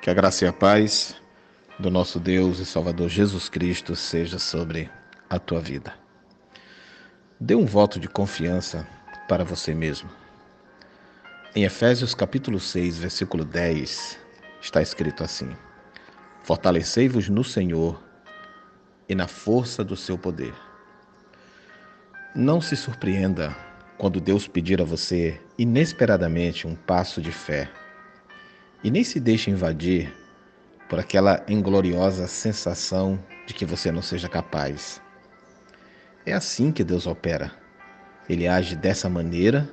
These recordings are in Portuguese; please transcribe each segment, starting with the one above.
Que a graça e a paz do nosso Deus e Salvador Jesus Cristo seja sobre a tua vida. Dê um voto de confiança para você mesmo. Em Efésios capítulo 6, versículo 10, está escrito assim: Fortalecei-vos no Senhor e na força do seu poder. Não se surpreenda quando Deus pedir a você inesperadamente um passo de fé e nem se deixe invadir por aquela ingloriosa sensação de que você não seja capaz. É assim que Deus opera. Ele age dessa maneira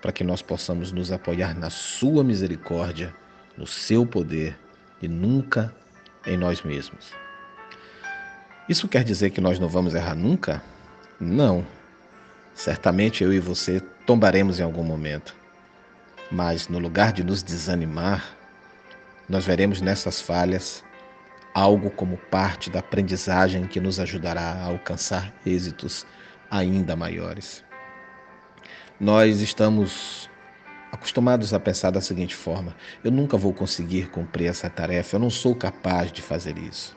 para que nós possamos nos apoiar na Sua misericórdia, no Seu poder e nunca em nós mesmos. Isso quer dizer que nós não vamos errar nunca? Não. Certamente eu e você tombaremos em algum momento. Mas no lugar de nos desanimar, nós veremos nessas falhas algo como parte da aprendizagem que nos ajudará a alcançar êxitos ainda maiores. Nós estamos acostumados a pensar da seguinte forma: eu nunca vou conseguir cumprir essa tarefa, eu não sou capaz de fazer isso.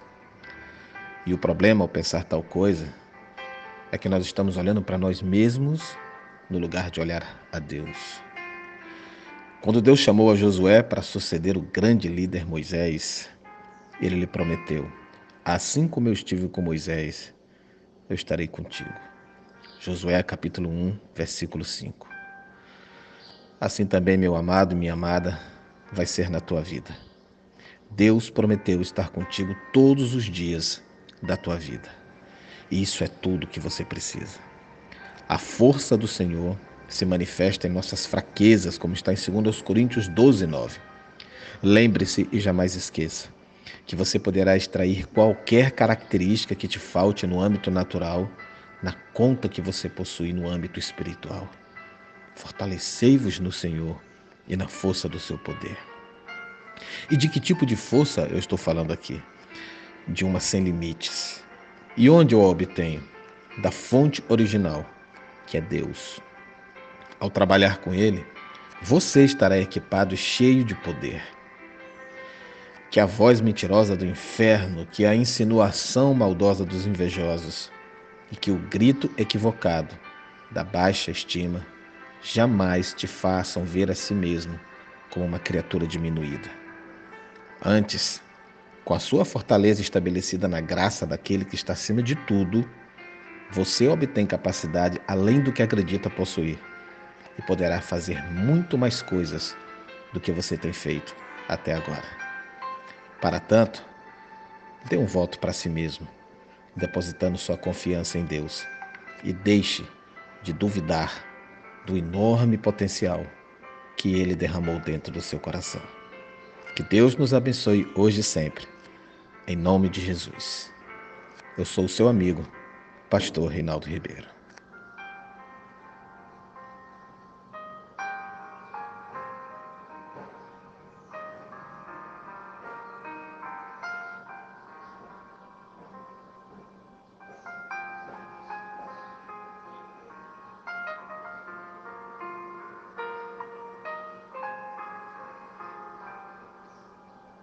E o problema ao pensar tal coisa é que nós estamos olhando para nós mesmos no lugar de olhar a Deus. Quando Deus chamou a Josué para suceder o grande líder Moisés, ele lhe prometeu: Assim como eu estive com Moisés, eu estarei contigo. Josué capítulo 1, versículo 5. Assim também, meu amado minha amada, vai ser na tua vida. Deus prometeu estar contigo todos os dias da tua vida. E isso é tudo que você precisa. A força do Senhor se manifesta em nossas fraquezas, como está em 2 Coríntios 12, 9. Lembre-se e jamais esqueça que você poderá extrair qualquer característica que te falte no âmbito natural, na conta que você possui no âmbito espiritual. Fortalecei-vos no Senhor e na força do seu poder. E de que tipo de força eu estou falando aqui? De uma sem limites. E onde eu a obtenho? Da fonte original, que é Deus. Ao trabalhar com Ele, você estará equipado e cheio de poder. Que a voz mentirosa do inferno, que a insinuação maldosa dos invejosos e que o grito equivocado da baixa estima jamais te façam ver a si mesmo como uma criatura diminuída. Antes, com a sua fortaleza estabelecida na graça daquele que está acima de tudo, você obtém capacidade além do que acredita possuir e poderá fazer muito mais coisas do que você tem feito até agora. Para tanto, dê um voto para si mesmo, depositando sua confiança em Deus e deixe de duvidar do enorme potencial que Ele derramou dentro do seu coração. Que Deus nos abençoe hoje e sempre, em nome de Jesus. Eu sou o seu amigo, Pastor Reinaldo Ribeiro.